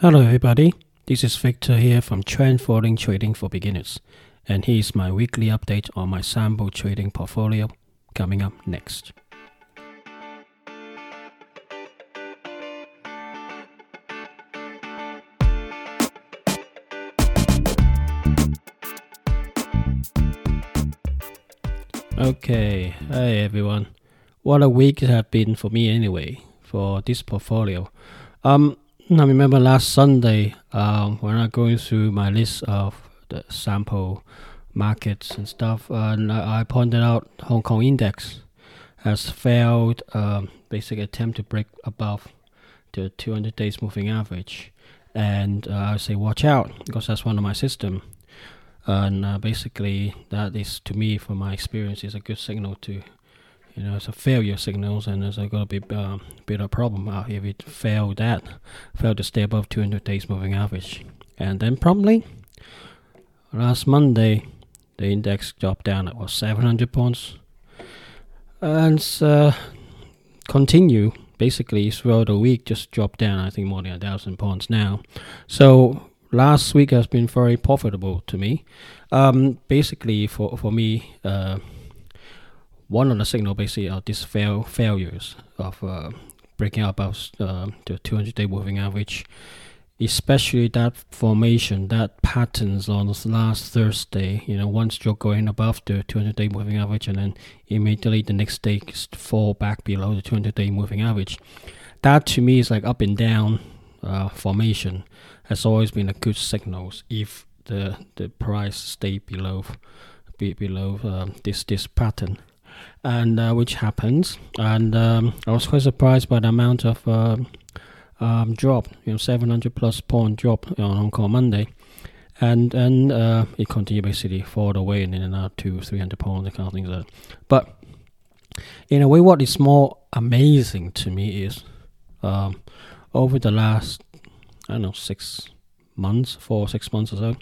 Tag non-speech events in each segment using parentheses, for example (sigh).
Hello, everybody. This is Victor here from Trend Following Trading for Beginners, and here's my weekly update on my sample trading portfolio coming up next. Okay, hey everyone. What a week it has been for me anyway, for this portfolio. Um, I remember last Sunday um, when I going through my list of the sample markets and stuff, and I pointed out Hong Kong index has failed um, basic attempt to break above the 200 days moving average, and uh, I say watch out because that's one of my system. And uh, basically that is to me from my experience is a good signal to you know it's a failure signals and there's going to be a uh, bit of problem uh, if it failed that failed to stay above 200 days moving average. And then promptly last monday the index dropped down at was 700 points. And uh, continue basically throughout the week just dropped down i think more than a thousand points now. So last week has been very profitable to me. Um, basically, for for me, uh, one of the signal basically are these fail failures of uh, breaking above uh, the 200 day moving average, especially that formation, that patterns on last Thursday. You know, one stroke going above the 200 day moving average, and then immediately the next day fall back below the 200 day moving average. That to me is like up and down uh, formation has always been a good signal if the the price stay below be below um, this this pattern and uh, which happens and um, I was quite surprised by the amount of uh, um, drop you know 700 plus point drop on Hong Kong Monday and and uh, it continued basically fall away and then out to 300 pounds kind of that. but in a way what is more amazing to me is um, over the last I don't know six months, four six months or so,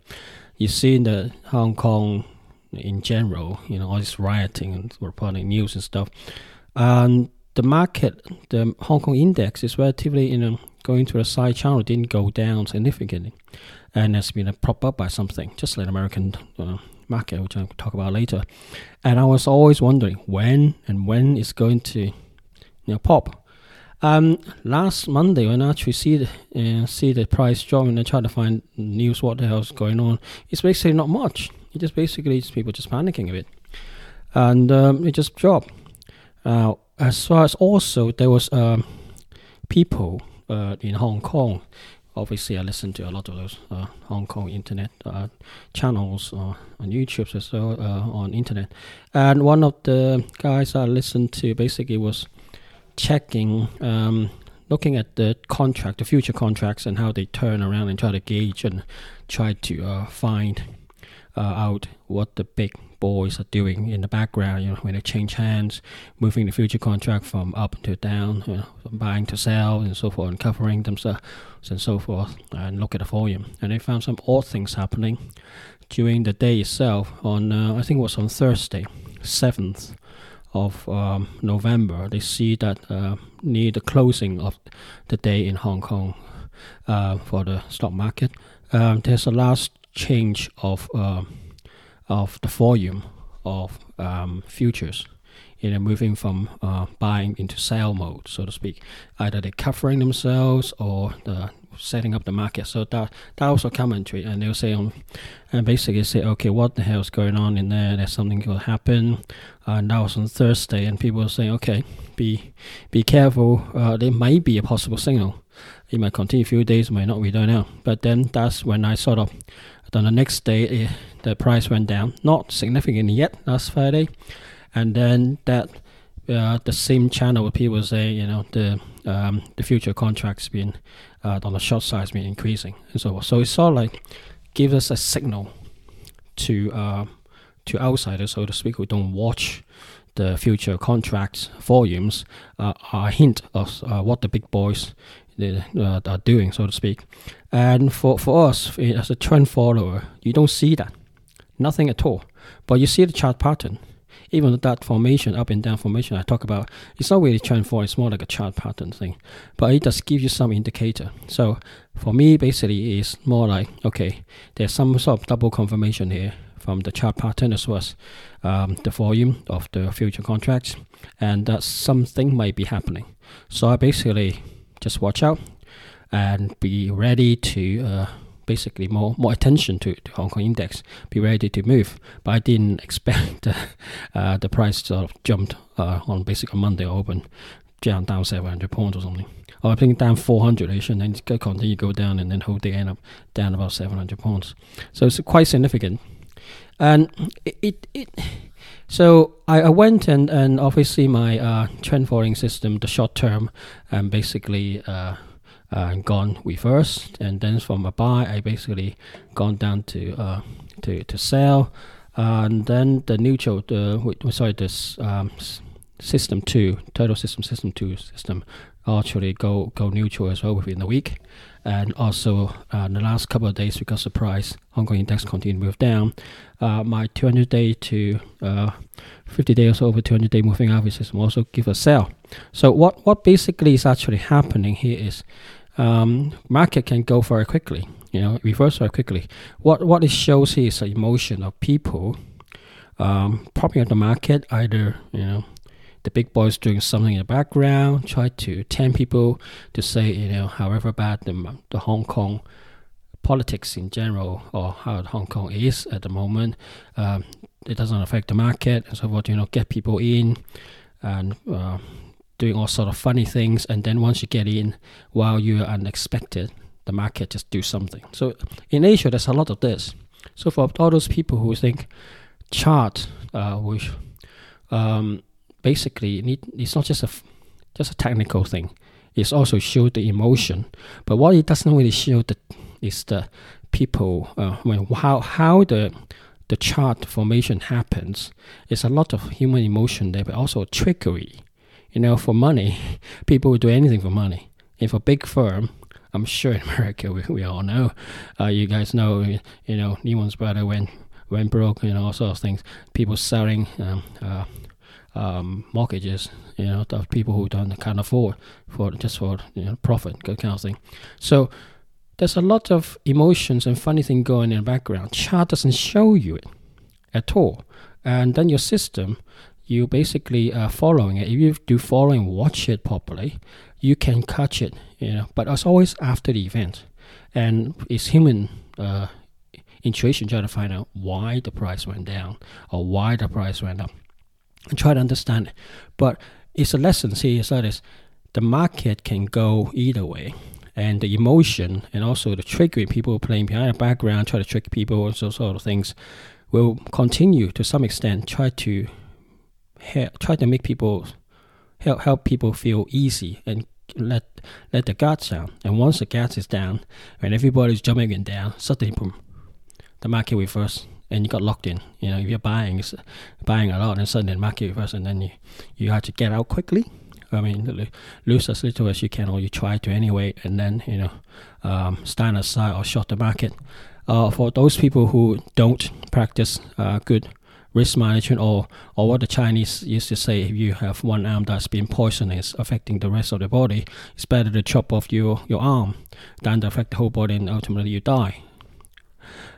you see in the Hong Kong in general, you know, all this rioting and reporting news and stuff, and the market, the Hong Kong index is relatively, you know, going through a side channel, didn't go down significantly, and has been propped up by something, just like American uh, market, which I'll talk about later. And I was always wondering when and when it's going to, you know, pop. Um, last Monday, when I actually see the uh, see the price drop and I try to find news what the hell's going on, it's basically not much. It just basically it's people just panicking a bit, and um, it just dropped. Uh, as far as also there was um, people uh, in Hong Kong. Obviously, I listen to a lot of those uh, Hong Kong internet uh, channels uh, on YouTube as well on internet, and one of the guys I listened to basically was checking, um, looking at the contract, the future contracts, and how they turn around and try to gauge and try to uh, find uh, out what the big boys are doing in the background. You know, when they change hands, moving the future contract from up to down, you know, buying to sell, and so forth, and covering themselves and so forth, and look at the volume. And they found some odd things happening during the day itself. On uh, I think it was on Thursday, seventh of um, November, they see that uh, near the closing of the day in Hong Kong uh, for the stock market, um, there's a last change of uh, of the volume of um, futures. You know, moving from uh, buying into sell mode, so to speak. Either they're covering themselves or the setting up the market. So that that was a commentary, and they'll say on, and basically say, okay, what the hell is going on in there? There's something going to happen. And that was on Thursday, and people were saying, okay, be be careful. Uh, there might be a possible signal. It might continue a few days, might not. We don't know. But then that's when I sort of. Then the next day, it, the price went down, not significantly yet. Last Friday, and then that uh, the same channel people say you know the um, the future contracts being uh, on the short side has been increasing and so So it sort of like gives us a signal to uh, to outsiders, so to speak, who don't watch the future contracts volumes, uh, a hint of uh, what the big boys uh, are doing, so to speak. And for, for us, as a trend follower, you don't see that. Nothing at all. But you see the chart pattern. even that formation, up and down formation I talk about, it's not really trend following, it's more like a chart pattern thing. But it does give you some indicator. So for me, basically, it's more like, okay, there's some sort of double confirmation here from the chart pattern as well as um, the volume of the future contracts, and that something might be happening. So I basically just watch out and be ready to uh, basically more more attention to the Hong Kong index, be ready to move. But I didn't (laughs) expect uh, the price sort of jumped uh, on basically Monday open, down down 700 points or something. Or I think down 400 ish, and then to continue to go down, and then hold the end up down about 700 points. So it's quite significant and it it, it so I, I went and, and obviously my uh, trend following system, the short term, and basically uh, uh, gone reverse, and then from a buy, I basically gone down to uh, to to sell, and then the neutral, the sorry, this um, system two, turtle system system two system, actually go go neutral as well within the week and also uh, the last couple of days because of price, Hong Kong index continued to move down. Uh, my 200 day to uh, 50 days over 200 day moving average system also give a sell. So what what basically is actually happening here is um, market can go very quickly, you know, reverse very quickly. What what it shows here is the emotion of people um, propping up the market, either you know the big boys doing something in the background, try to tempt people to say, you know, however bad the, the Hong Kong politics in general or how Hong Kong is at the moment, um, it doesn't affect the market and so forth. You know, get people in and uh, doing all sort of funny things, and then once you get in, while you're unexpected, the market just do something. So in Asia, there's a lot of this. So for all those people who think chart, uh, which um, basically need, it's not just a just a technical thing. It's also show the emotion, but what it doesn't really show the is the people. Uh, when how how the the chart formation happens. It's a lot of human emotion there, but also trickery. You know, for money, (laughs) people will do anything for money. And for big firm, I'm sure in (laughs) America we, we all know. Uh, you guys know, you know, Lehman's brother went went broke, know, all sorts of things. People selling um, uh, um, mortgages, you know, of people who don't can't afford for just for you know profit, kind of thing. So there's a lot of emotions and funny thing going in the background. Chart doesn't show you it at all, and then your system, you basically are following it. If you do follow and watch it properly, you can catch it, you know. But it's always after the event, and it's human. Uh, intuition trying to find out why the price went down or why the price went up and try to understand it. But it's a lesson here is that is the market can go either way. And the emotion and also the triggering people playing behind the background, try to trick people and so sort of things will continue to some extent try to help, try to make people help help people feel easy and let let the guards down. And once the guards is down and everybody's jumping in down, suddenly boom, the market reverse and you got locked in. You know, if you're buying buying a lot and suddenly the market reverse, and then you you have to get out quickly. I mean, lose as little as you can, or you try to anyway, and then you know, um, stand aside or short the market. Uh, for those people who don't practice uh, good risk management, or or what the Chinese used to say, if you have one arm that's been poisonous, affecting the rest of the body, it's better to chop off your your arm than to affect the whole body and ultimately you die.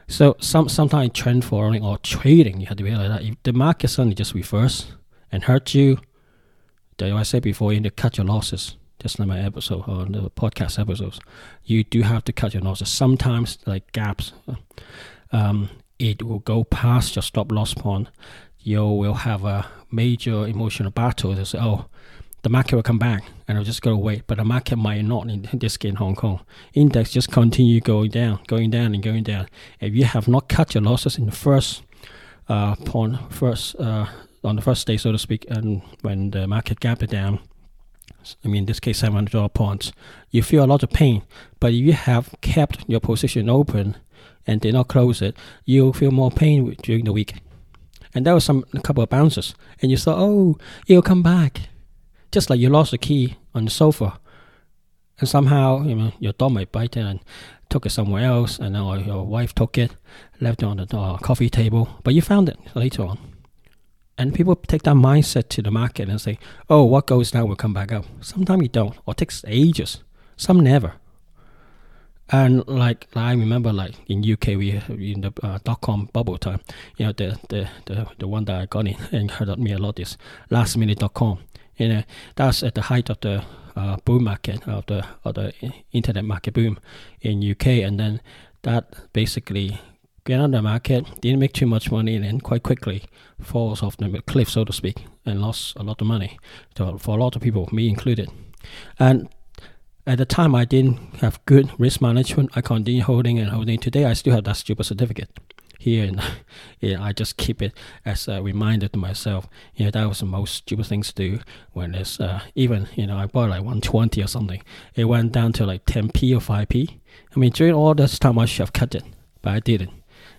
So some sometimes trend following or trading, you have to realize that if the market suddenly just reverse and hurt you, then I said before, you need to cut your losses. Just like my episode or the podcast episodes, you do have to cut your losses. Sometimes like gaps, um, it will go past your stop loss point. You will have a major emotional battle to say, oh, the market will come back and I'll just go wait. But the market might not in this case in Hong Kong. Index just continue going down, going down and going down. If you have not cut your losses in the first uh, first uh, on the first day, so to speak, and when the market gap it down, I mean in this case 700 points, you feel a lot of pain. But if you have kept your position open and did not close it, you'll feel more pain during the week. And there was some a couple of bounces, and you thought, oh, it'll come back just like you lost the key on the sofa, and somehow you know your dog might bite it and took it somewhere else, and then your wife took it, left it on the uh, coffee table, but you found it later on. And people take that mindset to the market and say, "Oh, what goes down will come back up." Sometimes it don't, or takes ages. Some never. And like I remember, like in UK, we in the uh, dot com bubble time, you know, the, the the the one that I got in and hurt me a lot is lastminute.com. You know, that's at the height of the uh, boom market of the of the internet market boom in UK, and then that basically get on the market, didn't make too much money, and then quite quickly falls off the cliff, so to speak, and lost a lot of money to, for a lot of people, me included. And at the time, I didn't have good risk management. I continued holding and holding. Today, I still have that stupid certificate here, and (laughs) yeah, I just keep it as a reminder to myself. You know, that was the most stupid thing to do when it's uh, even, you know, I bought like 120 or something. It went down to like 10p or 5p. I mean, during all this time, I should have cut it, but I didn't.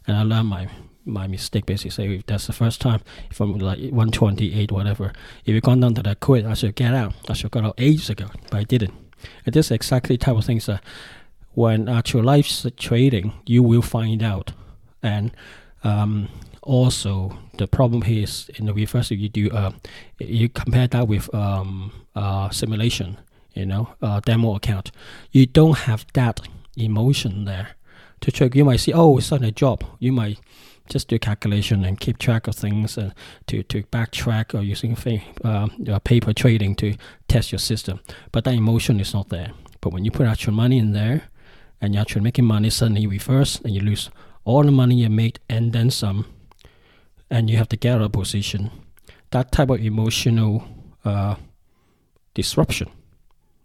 And I learned my my mistake basically say if that's the first time I'm like 128 whatever if you gone down to that quit I should get out I should got out ages ago but I didn't and this is exactly type of things that when actual life trading, you will find out. And um, also, the problem here is in the reverse. If you do, uh, you compare that with um, uh, simulation, you know, uh, demo account, you don't have that emotion there to check. You might see, oh, it's not a job. You might just do calculation and keep track of things and to, to backtrack or using uh, paper trading to test your system. But that emotion is not there. But when you put actual money in there and you're actually making money, suddenly you reverse and you lose all the money you made and then some, and you have to get of position. That type of emotional uh, disruption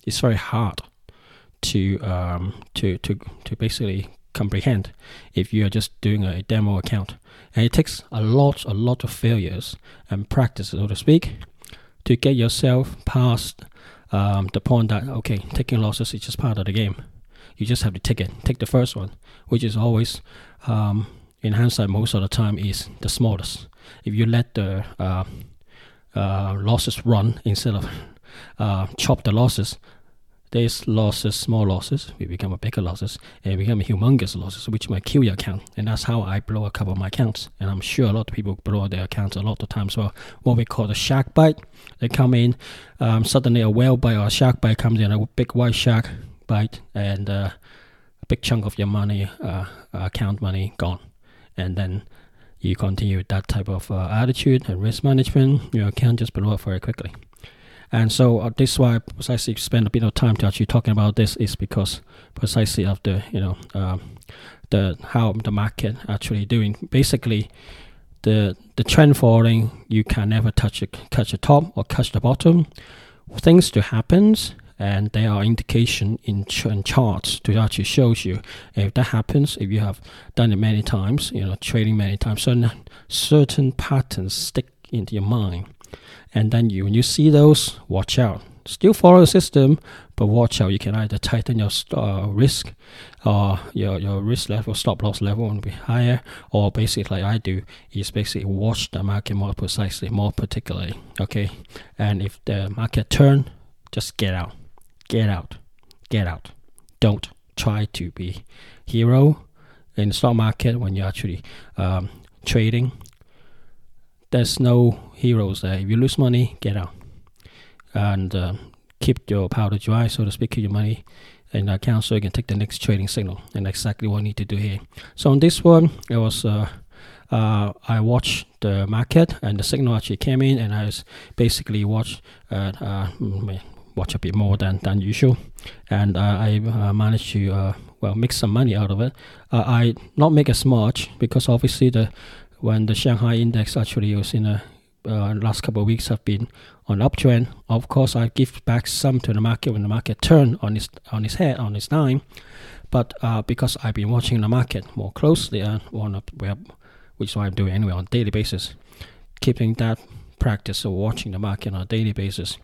is very hard to um, to to to basically comprehend if you are just doing a demo account. And it takes a lot, a lot of failures and practice, so to speak, to get yourself past um, the point that, okay, taking losses is just part of the game. You just have to take it. Take the first one, which is always, um, in hindsight, most of the time is the smallest. If you let the uh, uh, losses run instead of uh, chop the losses, there's losses, small losses, we become a bigger losses, and become humongous losses, which might kill your account. And that's how I blow a couple of my accounts. And I'm sure a lot of people blow their accounts a lot of times. Well, what we call the shark bite, they come in, um, suddenly a whale bite or a shark bite comes in, a big white shark bite, and uh, a big chunk of your money, uh, account money, gone. And then you continue that type of uh, attitude and risk management, your account just blow up very quickly. And so uh, this is why I precisely spend a bit of time to actually talking about this is because precisely of the you know uh, the how the market actually doing. Basically, the the trend falling you can never touch a, touch the top or touch the bottom. Things to happens and there are indication in, ch- in charts to actually shows you if that happens if you have done it many times you know trading many times certain certain patterns stick into your mind and then you, when you see those, watch out. Still follow the system, but watch out. You can either tighten your uh, risk, or your your risk level, stop loss level will be higher, or basically like I do is basically watch the market more precisely, more particularly. Okay, and if the market turn, just get out, get out, get out. Don't try to be hero in stock market when you're actually um, trading there's no heroes there. If you lose money, get out and uh, keep your powder dry, so to speak, keep your money in the account so you can take the next trading signal. And exactly what I need to do here. So on this one, it was uh, uh, I watched the market and the signal actually came in, and I was basically watched uh, uh, mm, watch a bit more than, than usual, and uh, I managed to well make some money out of it. I not make as much because obviously the when the Shanghai index actually was in a uh, last couple of weeks have been on uptrend. Of course, I give back some to the market when the market turned on its on its head on its dime. But uh, because I've been watching the market more closely and one well, which is what I'm doing anyway on a daily basis, keeping that practice of watching the market on a daily basis,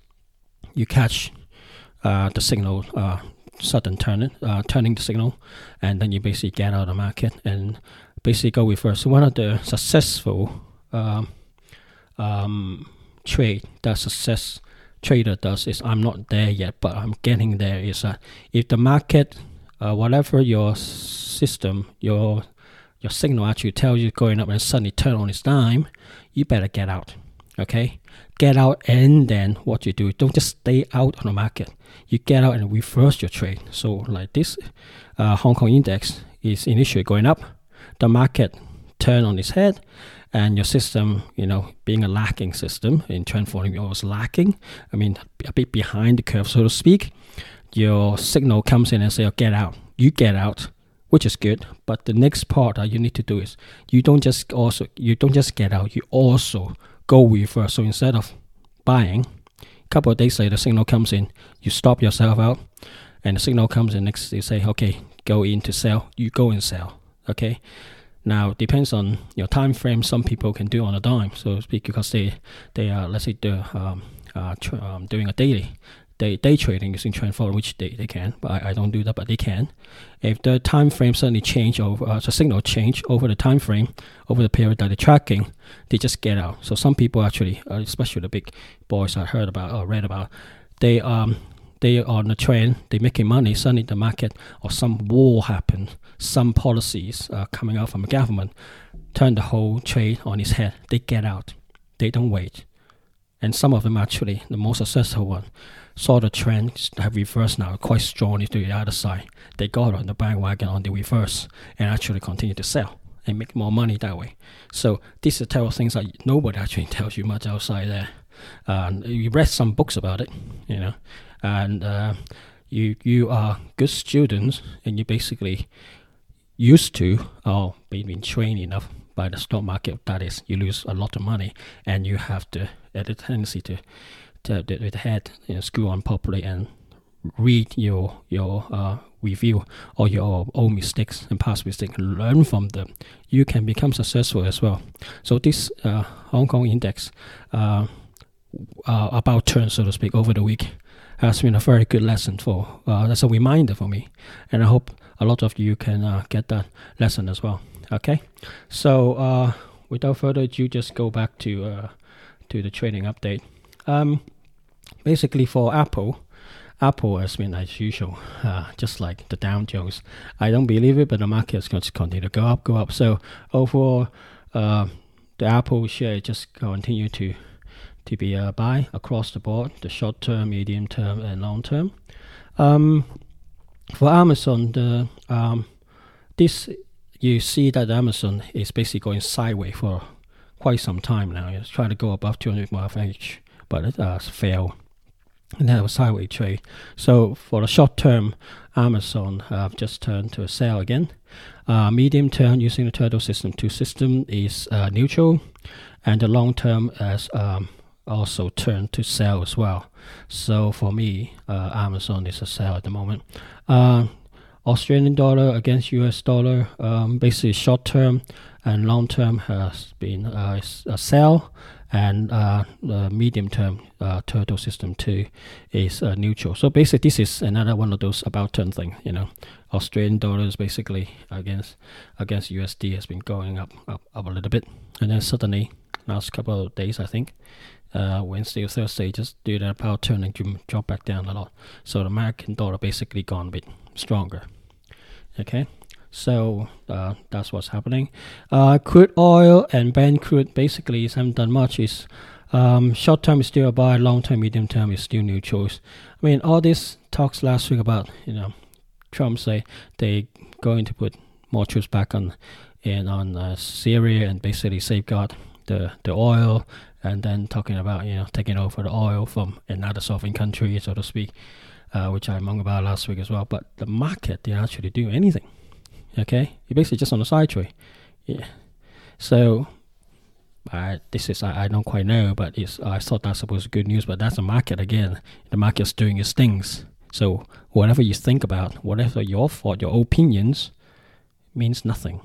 you catch uh, the signal uh, sudden turning, uh, turning the signal, and then you basically get out of the market and basically go with first. One of the successful um, um, trade that success trader does is I'm not there yet, but I'm getting there. Is that if the market, uh, whatever your system, your your signal actually tells you going up and suddenly turn on its dime, you better get out. Okay, get out and then what you do, don't just stay out on the market. You get out and reverse your trade. So like this, uh, Hong Kong index is initially going up, the market turn on its head, and your system, you know, being a lacking system in trend following, was lacking. I mean, a bit behind the curve, so to speak. Your signal comes in and say, oh, "Get out." You get out, which is good. But the next part that you need to do is you don't just also you don't just get out. You also go reverse. So instead of buying, a couple of days later, signal comes in. You stop yourself out, and the signal comes in next. You say, "Okay, go in to sell." You go and sell. Okay now depends on your time frame. Some people can do on a dime, so to speak, because they they are let's say they're um, uh, tr- um, doing a daily day day trading using trend following, which they, they can, but I, I don't do that, but they can. If the time frame suddenly change over uh, the signal change over the time frame over the period that they're tracking, they just get out. So some people actually, uh, especially the big boys I heard about or read about, they um they are on the trend, they're making money, suddenly the market or some war happens, some policies uh, coming out from the government turn the whole trade on its head. They get out. They don't wait. And some of them actually, the most successful one, saw the trend have reversed now quite strongly to the other side. They got on the bandwagon on the reverse and actually continue to sell and make more money that way. So these are the type of things that nobody actually (laughs) tells you much outside there. Uh, you read some books about it, you know, and uh, you you are good students and you basically used to or been trained enough by the stock market that is you lose a lot of money and you have to have the tendency to to the, the head you know, screw on properly and read your your uh, review or your own mistakes and past mistakes and learn from them, you can become successful as well. So this uh, Hong Kong index uh, uh, about turn, so to speak, over the week has been a very good lesson for uh, that's a reminder for me. And i hope a lot of you can uh, get that lesson as well. Okay? So without further ado just go back to to the trading update. Um, basically for apple apple has been as usual uh, just like the dow jones i don't believe it but the market is going to continue to go up go up so overall uh, the apple share just continue to to be a buy across the board, the short term, medium term, and long term. Um, for Amazon, the um, this you see that Amazon is basically going sideways for quite some time now. It's trying to go above 200 moving average, but it has failed. And that was sideways trade. So for the short term, Amazon have just turned to a sell again. Uh, medium term, using the turtle system two system is uh, neutral, and the long term as um, also turned to sell as well. So for me, uh, Amazon is a sell at the moment. Uh, Australian dollar against US dollar, um, basically short term and long term has been uh, a sell, and uh, the medium term uh, turtle system two is uh, neutral. So basically, this is another one of those about turn thing. You know, Australian dollars basically against against USD has been going up up, up a little bit, and then suddenly last couple of days, I think, uh, Wednesday or Thursday, just do that power turn and drop back down a lot. So the American dollar basically gone a bit stronger. Okay, so uh, that's what's happening. Uh, crude oil and Brent crude basically haven't done much. Is um, short term is still a buy, long term, medium term is still new choice. I mean, all these talks last week about you know Trump say they going to put more troops back on in on uh, Syria and basically safeguard the the oil and then talking about you know taking over the oil from another sovereign country, so to speak, uh, which I among about last week as well. But the market didn't actually do anything. Okay, you're basically just on the side trade. Yeah. So uh, this is I, I don't quite know, but it's I thought that's supposed good news, but that's the market again. The market's doing its things. So whatever you think about, whatever your thought, your opinions, means nothing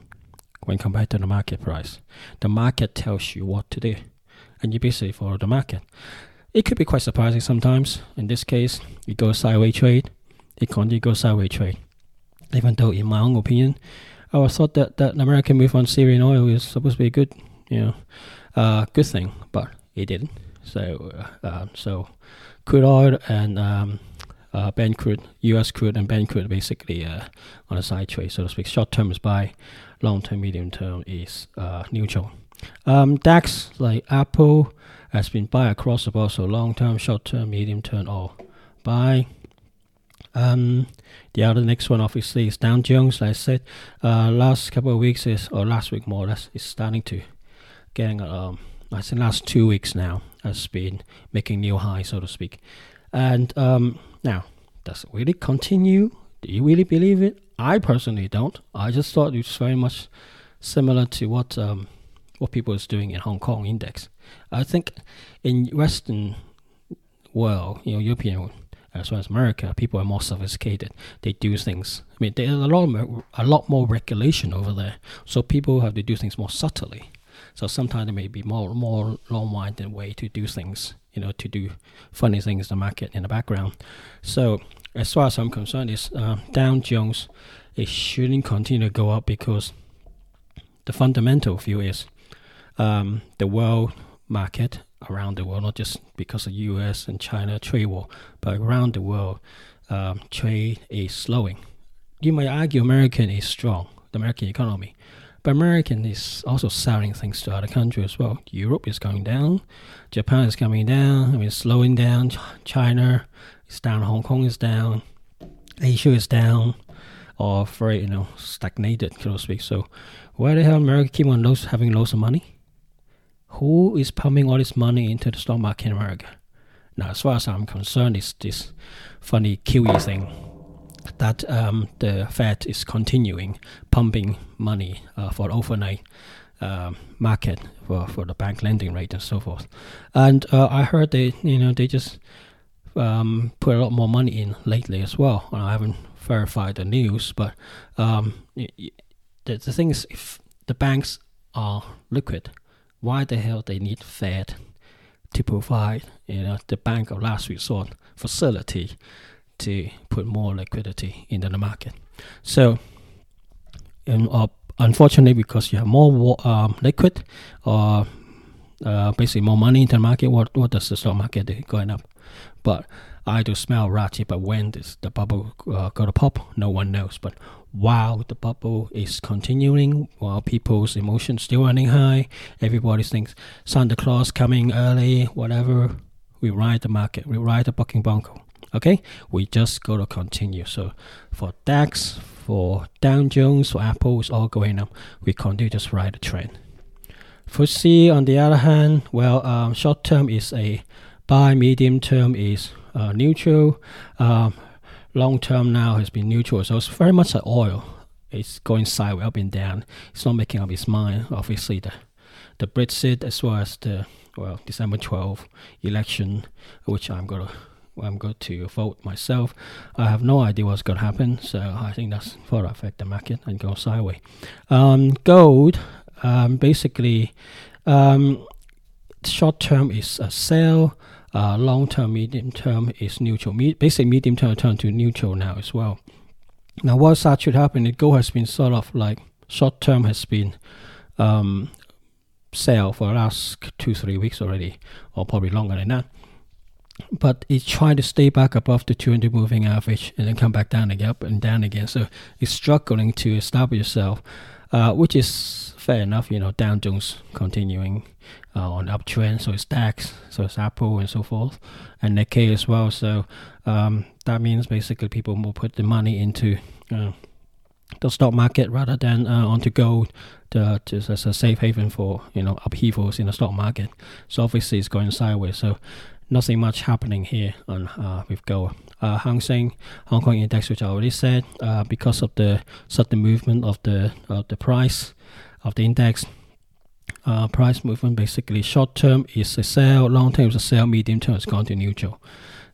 when compared to the market price. The market tells you what to do and you basically follow the market. It could be quite surprising sometimes. In this case, it goes sideways trade, it continues go sideways trade. Even though, in my own opinion, I was thought that that American move on Syrian oil is supposed to be a good, you know, uh, good thing, but it didn't. So, uh, um, so crude oil and um, uh, crude, U.S. crude and Brent crude basically uh, on a side trade, so to speak. Short term is buy, long term, medium term is uh, neutral. Um, DAX like Apple has been buy across the board, so long term, short term, medium term, all buy. Um, the other next one obviously is Dow Jones. Like I said, uh, last couple of weeks is or last week more or less is starting to getting um, I think last two weeks now has been making new highs, so to speak. And um, now, does it really continue? Do you really believe it? I personally don't. I just thought it was very much similar to what um, what people is doing in Hong Kong index. I think in Western world, you know, European as well as America, people are more sophisticated. They do things. I mean, there's a lot more, a lot more regulation over there, so people have to do things more subtly. So sometimes there may be more more long-winded way to do things, you know, to do funny things in the market in the background. So as far as I'm concerned, is uh, Dow Jones, it shouldn't continue to go up because the fundamental view is um, the world market around the world, not just because of U.S. and China trade war, but around the world, um, trade is slowing. You might argue American is strong, the American economy, but American is also selling things to other countries as well. Europe is going down, Japan is coming down, I mean slowing down. China is down, Hong Kong is down, Asia is down, or very you know stagnated, so to speak. So why the hell America keep on lose, having lots of money? Who is pumping all this money into the stock market in America? Now, as far as I'm concerned, it's this funny QE thing that um, the Fed is continuing pumping money uh, for overnight uh, market for, for the bank lending rate and so forth. And uh, I heard they, you know, they just um, put a lot more money in lately as well. I haven't verified the news, but um, the, the thing is, if the banks are liquid, why the hell they need Fed to provide you know the bank of last resort facility to put more liquidity into the market. So, and, uh, unfortunately, because you have more um, liquid or uh, basically more money in the market, what what does the stock market do going up? But I do smell ratchet. But when does the bubble uh, go to pop? No one knows. But while the bubble is continuing, while people's emotions still running high, everybody thinks Santa Claus coming early, whatever. We ride the market, we ride the bucking bronco. Okay, we just got to continue. So for DAX, for Dow Jones, for Apple, it's all going up. We continue just ride the trend. For C, on the other hand, well, um, short term is a buy, medium term is uh, neutral. Um, long term now has been neutral. So it's very much like oil. It's going sideways up and down. It's not making up its mind. Obviously, the the Brexit as well as the well December 12 election, which I'm gonna I'm going to vote myself. I have no idea what's going to happen, so I think that's going to affect the market and go sideways. Um, gold, um, basically, um, short term is a sell. Uh, long term, medium term is neutral. Me- basically, medium term turned to neutral now as well. Now, what's actually happening? The goal has been sort of like short term has been um, sell for last two, three weeks already, or probably longer than that. But it's trying to stay back above the 200 moving average and then come back down again, up and down again. So it's struggling to establish itself, uh, which is fair enough. You know, Dow Jones continuing uh, on uptrend. So it's DAX, so it's Apple and so forth, and Nikkei as well. So um, that means basically people will put the money into uh, the stock market rather than uh, onto gold to, just as a safe haven for you know upheavals in the stock market. So obviously it's going sideways. So nothing much happening here on uh, with gold. Uh, Hang Seng, Hong Kong index, which I already said, uh, because of the sudden movement of the of the price of the index, uh, price movement basically short term is a sell, long term is a sell, medium term is gone to neutral.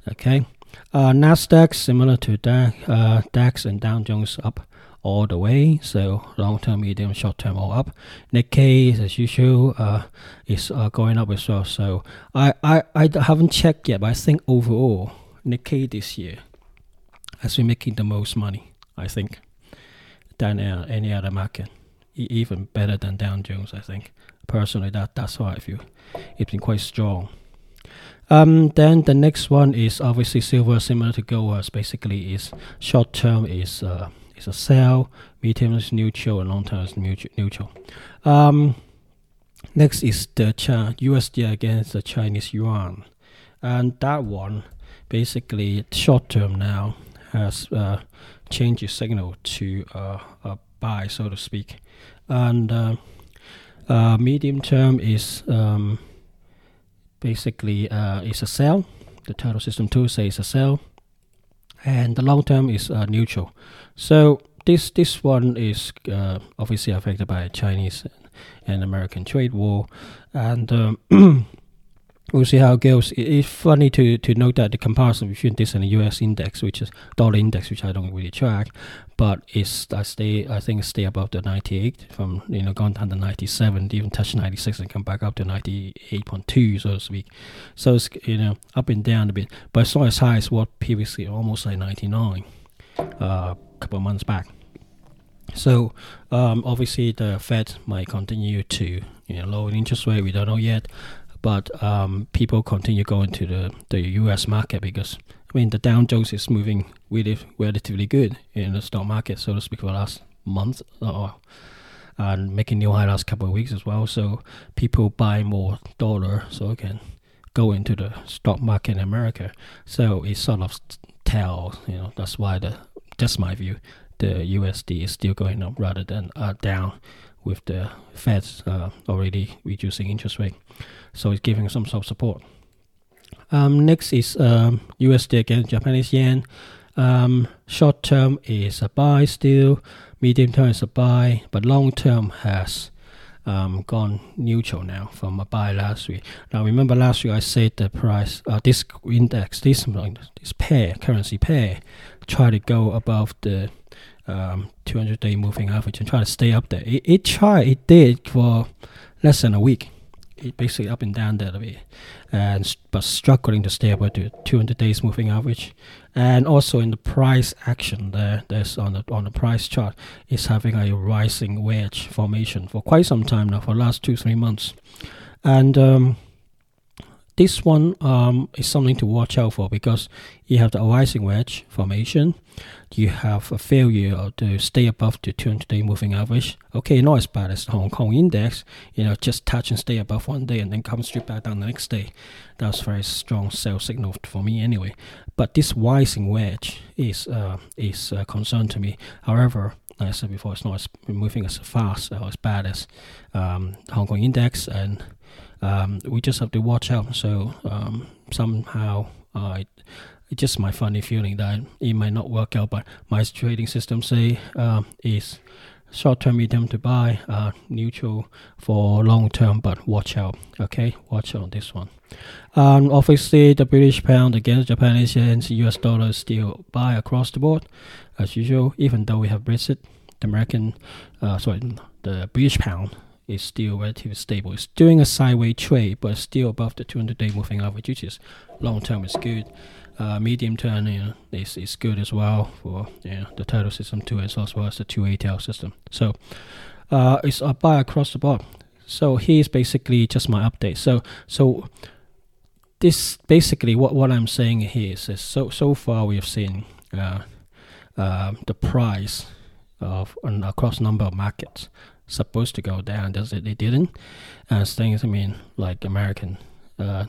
Okay, uh, Nasdaq similar to DAX, uh, DAX and Dow Jones up all the way. So long term, medium, short term, all up. Nikkei, as usual, uh, is uh, going up as well. So I, I, I haven't checked yet, but I think overall Nikkei this year has been making the most money. I think than uh, any other market, even better than Dow Jones. I think personally, that that's how I feel. It's been quite strong. Um, then the next one is obviously silver, similar to gold. As basically, is short term is uh, is a sell, medium is neutral, and long term is neutral. Um, Next is the Ch- USD against the Chinese yuan, and that one basically short term now has uh, changed its signal to uh, a buy, so to speak, and uh, uh medium term is um, basically uh, is a sell. The turtle system two says a sell, and the long term is uh, neutral. So this this one is obviously affected by Chinese and American trade war, and um, (clears throat) we'll see how it goes. it's funny to, to note that the comparison between this and the U.S. index, which is dollar index, which I don't really track, but it's I stay I think stay above the 98 from you know gone down to 97, even touch 96 and come back up to 98.2 so to speak. So it's you know up and down a bit, but it's not as high as what previously almost like 99 uh, a couple of months back. So um, obviously the Fed might continue to you know lower interest rate. We don't know yet, but um, people continue going to the the U.S. market because I mean the Dow Jones is moving really relatively good in the stock market, so to speak, for the last month or and making new high last couple of weeks as well. So people buy more dollar, so can go into the stock market in America. So it sort of tells, you know, that's why the that's my view the USD is still going up rather than uh, down with the Fed uh, already reducing interest rate. So it's giving some sort of support. Um, next is um, USD against Japanese yen. Um, short term is a buy still, medium term is a buy, but long term has um, gone neutral now from a buy last week. Now remember last week I said the price, uh, this index, this this pair, currency pair, try to go above the um, 200 day moving average and try to stay up there. It, it tried, it did for less than a week. It basically up and down that a bit, and but struggling to stay above the 200 days moving average, and also in the price action there, there's on the on the price chart, is having a rising wedge formation for quite some time now, for last two three months, and um, this one um, is something to watch out for because you have the rising wedge formation, you have a failure to stay above the 200 day moving average. Okay, not as bad as the Hong Kong index, you know, just touch and stay above one day and then come straight back down the next day. That's very strong sell signal for me anyway. But this rising wedge is uh, is a concern to me. However, like I said before, it's not as moving as fast or as bad as um, Hong Kong index, and um, we just have to watch out. So um, somehow, uh, it's just my funny feeling that it might not work out. But my trading system say uh, is short term, medium to buy, uh, neutral for long term, but watch out. Okay, watch out on this one. Um, obviously, the British pound against Japanese yen, US dollar still buy across the board as usual. Even though we have Brexit, the American, uh, sorry, the British pound is still relatively stable. It's doing a sideways trade, but still above the 200 day moving average, which is long term is good uh, medium term you know, is, is good as well for you know, the turtle system two, as well as the two ATL system. So uh, it's a buy across the board. So here's basically just my update. So so this basically what, what I'm saying here is, is so so far we have seen uh, uh, the price of an across number of markets supposed to go down, does it? They didn't. And things I mean like American uh,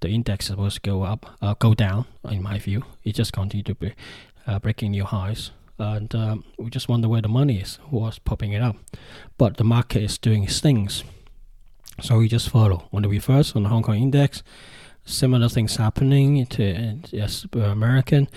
the index is supposed to go up, uh, go down. In my view, it just continued to be uh, breaking new highs, and um, we just wonder where the money is, what's popping it up. But the market is doing its things, so we just follow. On the reverse, on the Hong Kong index, similar things happening to yes, American.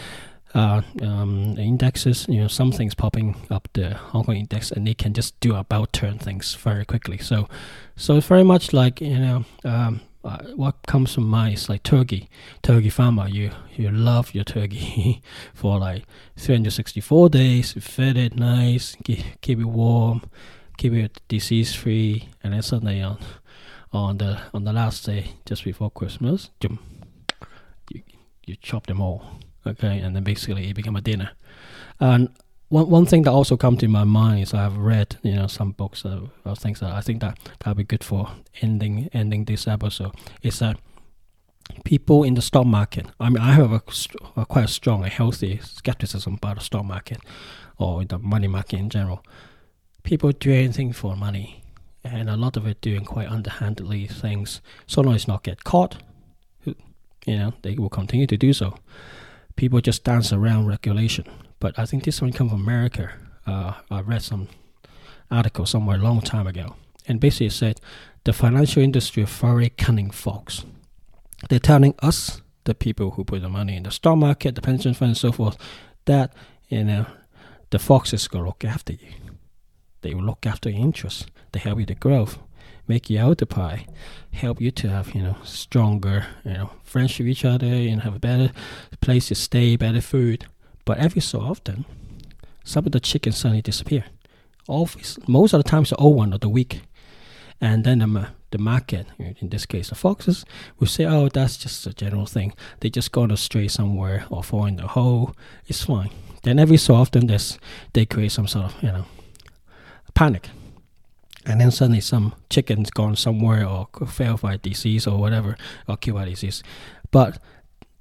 Uh, um, indexes, you know, some things popping up the Hong Kong index, and they can just do about turn things very quickly. So, so it's very much like you know, um, uh, what comes to mind is like turkey. Turkey farmer, you you love your turkey (laughs) for like 364 days. You feed it nice, keep, keep it warm, keep it disease free, and then suddenly on on the on the last day, just before Christmas, you you chop them all. Okay, and then basically it become a dinner. And one one thing that also come to my mind is I've read you know some books of, of things that I think that that'll be good for ending ending this episode is that people in the stock market. I mean, I have a, a quite a strong and healthy skepticism about the stock market or the money market in general. People do anything for money. and a lot of it doing quite underhandedly things. So long as not get caught, you know, they will continue to do so. People just dance around regulation. But I think this one come from America. Uh, I read some article somewhere a long time ago, and basically said the financial industry are very cunning folks. They're telling us, the people who put the money in the stock market, the pension fund, and so forth, that you know the foxes will look after you. They will look after your interests. They help you to grow, make you out the pie, help you to have you know stronger you know friendship with each other and have a better place to stay, better food. But every so often, some of the chickens suddenly disappear. Always, most of the times, the old one or the weak, and then the the market, in this case the foxes, will say, "Oh, that's just a general thing. They just gone astray somewhere or fall in the hole. It's fine." Then every so often, this they create some sort of you know panic. And then suddenly some chicken's gone somewhere or fell by disease or whatever, or killed by disease. But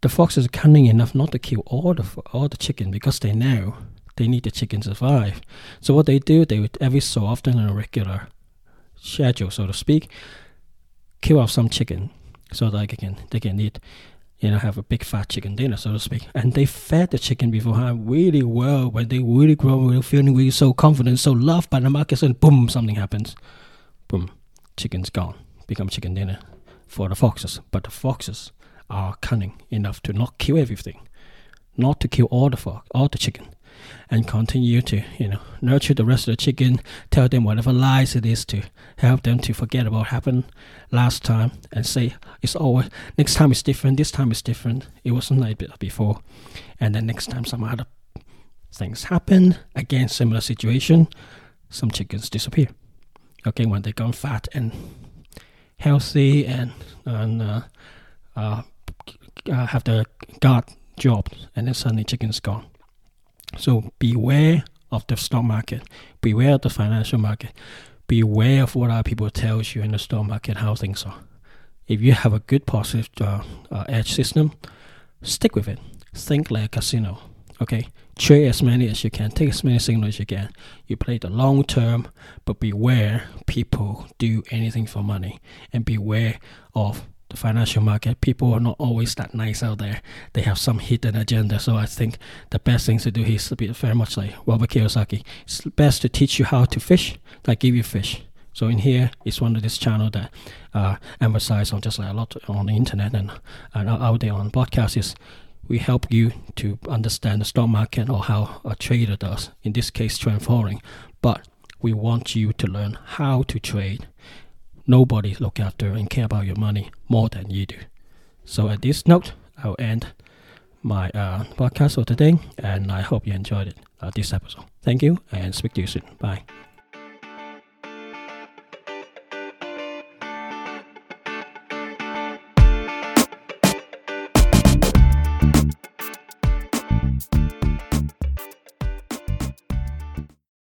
the fox is cunning enough not to kill all the all the chicken because they know they need the chicken to survive. So what they do, they would every so often on a regular schedule, so to speak, kill off some chicken so that they can they can eat you know, have a big fat chicken dinner, so to speak. And they fed the chicken beforehand really well when they really grow, really feeling really so confident, so loved by the market, and boom, something happens. Boom, chicken's gone. Become chicken dinner for the foxes. But the foxes are cunning enough to not kill everything, not to kill all the fox, all the chicken and continue to you know nurture the rest of the chicken tell them whatever lies it is to help them to forget about what happened last time and say it's always next time is different. This time is different. It wasn't like before. And then next time some other things happen again similar situation some chickens disappear. Okay when they gone fat and healthy and and uh, uh, uh have the guard job and then suddenly chicken's gone so beware of the stock market, beware of the financial market, beware of what other people tells you in the stock market how things are. If you have a good positive uh, uh, edge system, stick with it. Think like a casino. Okay, trade as many as you can, take as many signals as you can. You play the long term, but beware people do anything for money, and beware of the financial market, people are not always that nice out there. They have some hidden agenda. So I think the best thing to do is to be very much like Robert Kiyosaki. It's best to teach you how to fish, like give you fish. So in here, it's one of this channel that uh, emphasize on just like a lot on the internet and, and out there on podcasts is we help you to understand the stock market or how a trader does. In this case, trend following. But we want you to learn how to trade nobody look after and care about your money more than you do. So at this note, I'll end my uh, podcast for today, and I hope you enjoyed it, uh, this episode. Thank you, and speak to you soon. Bye.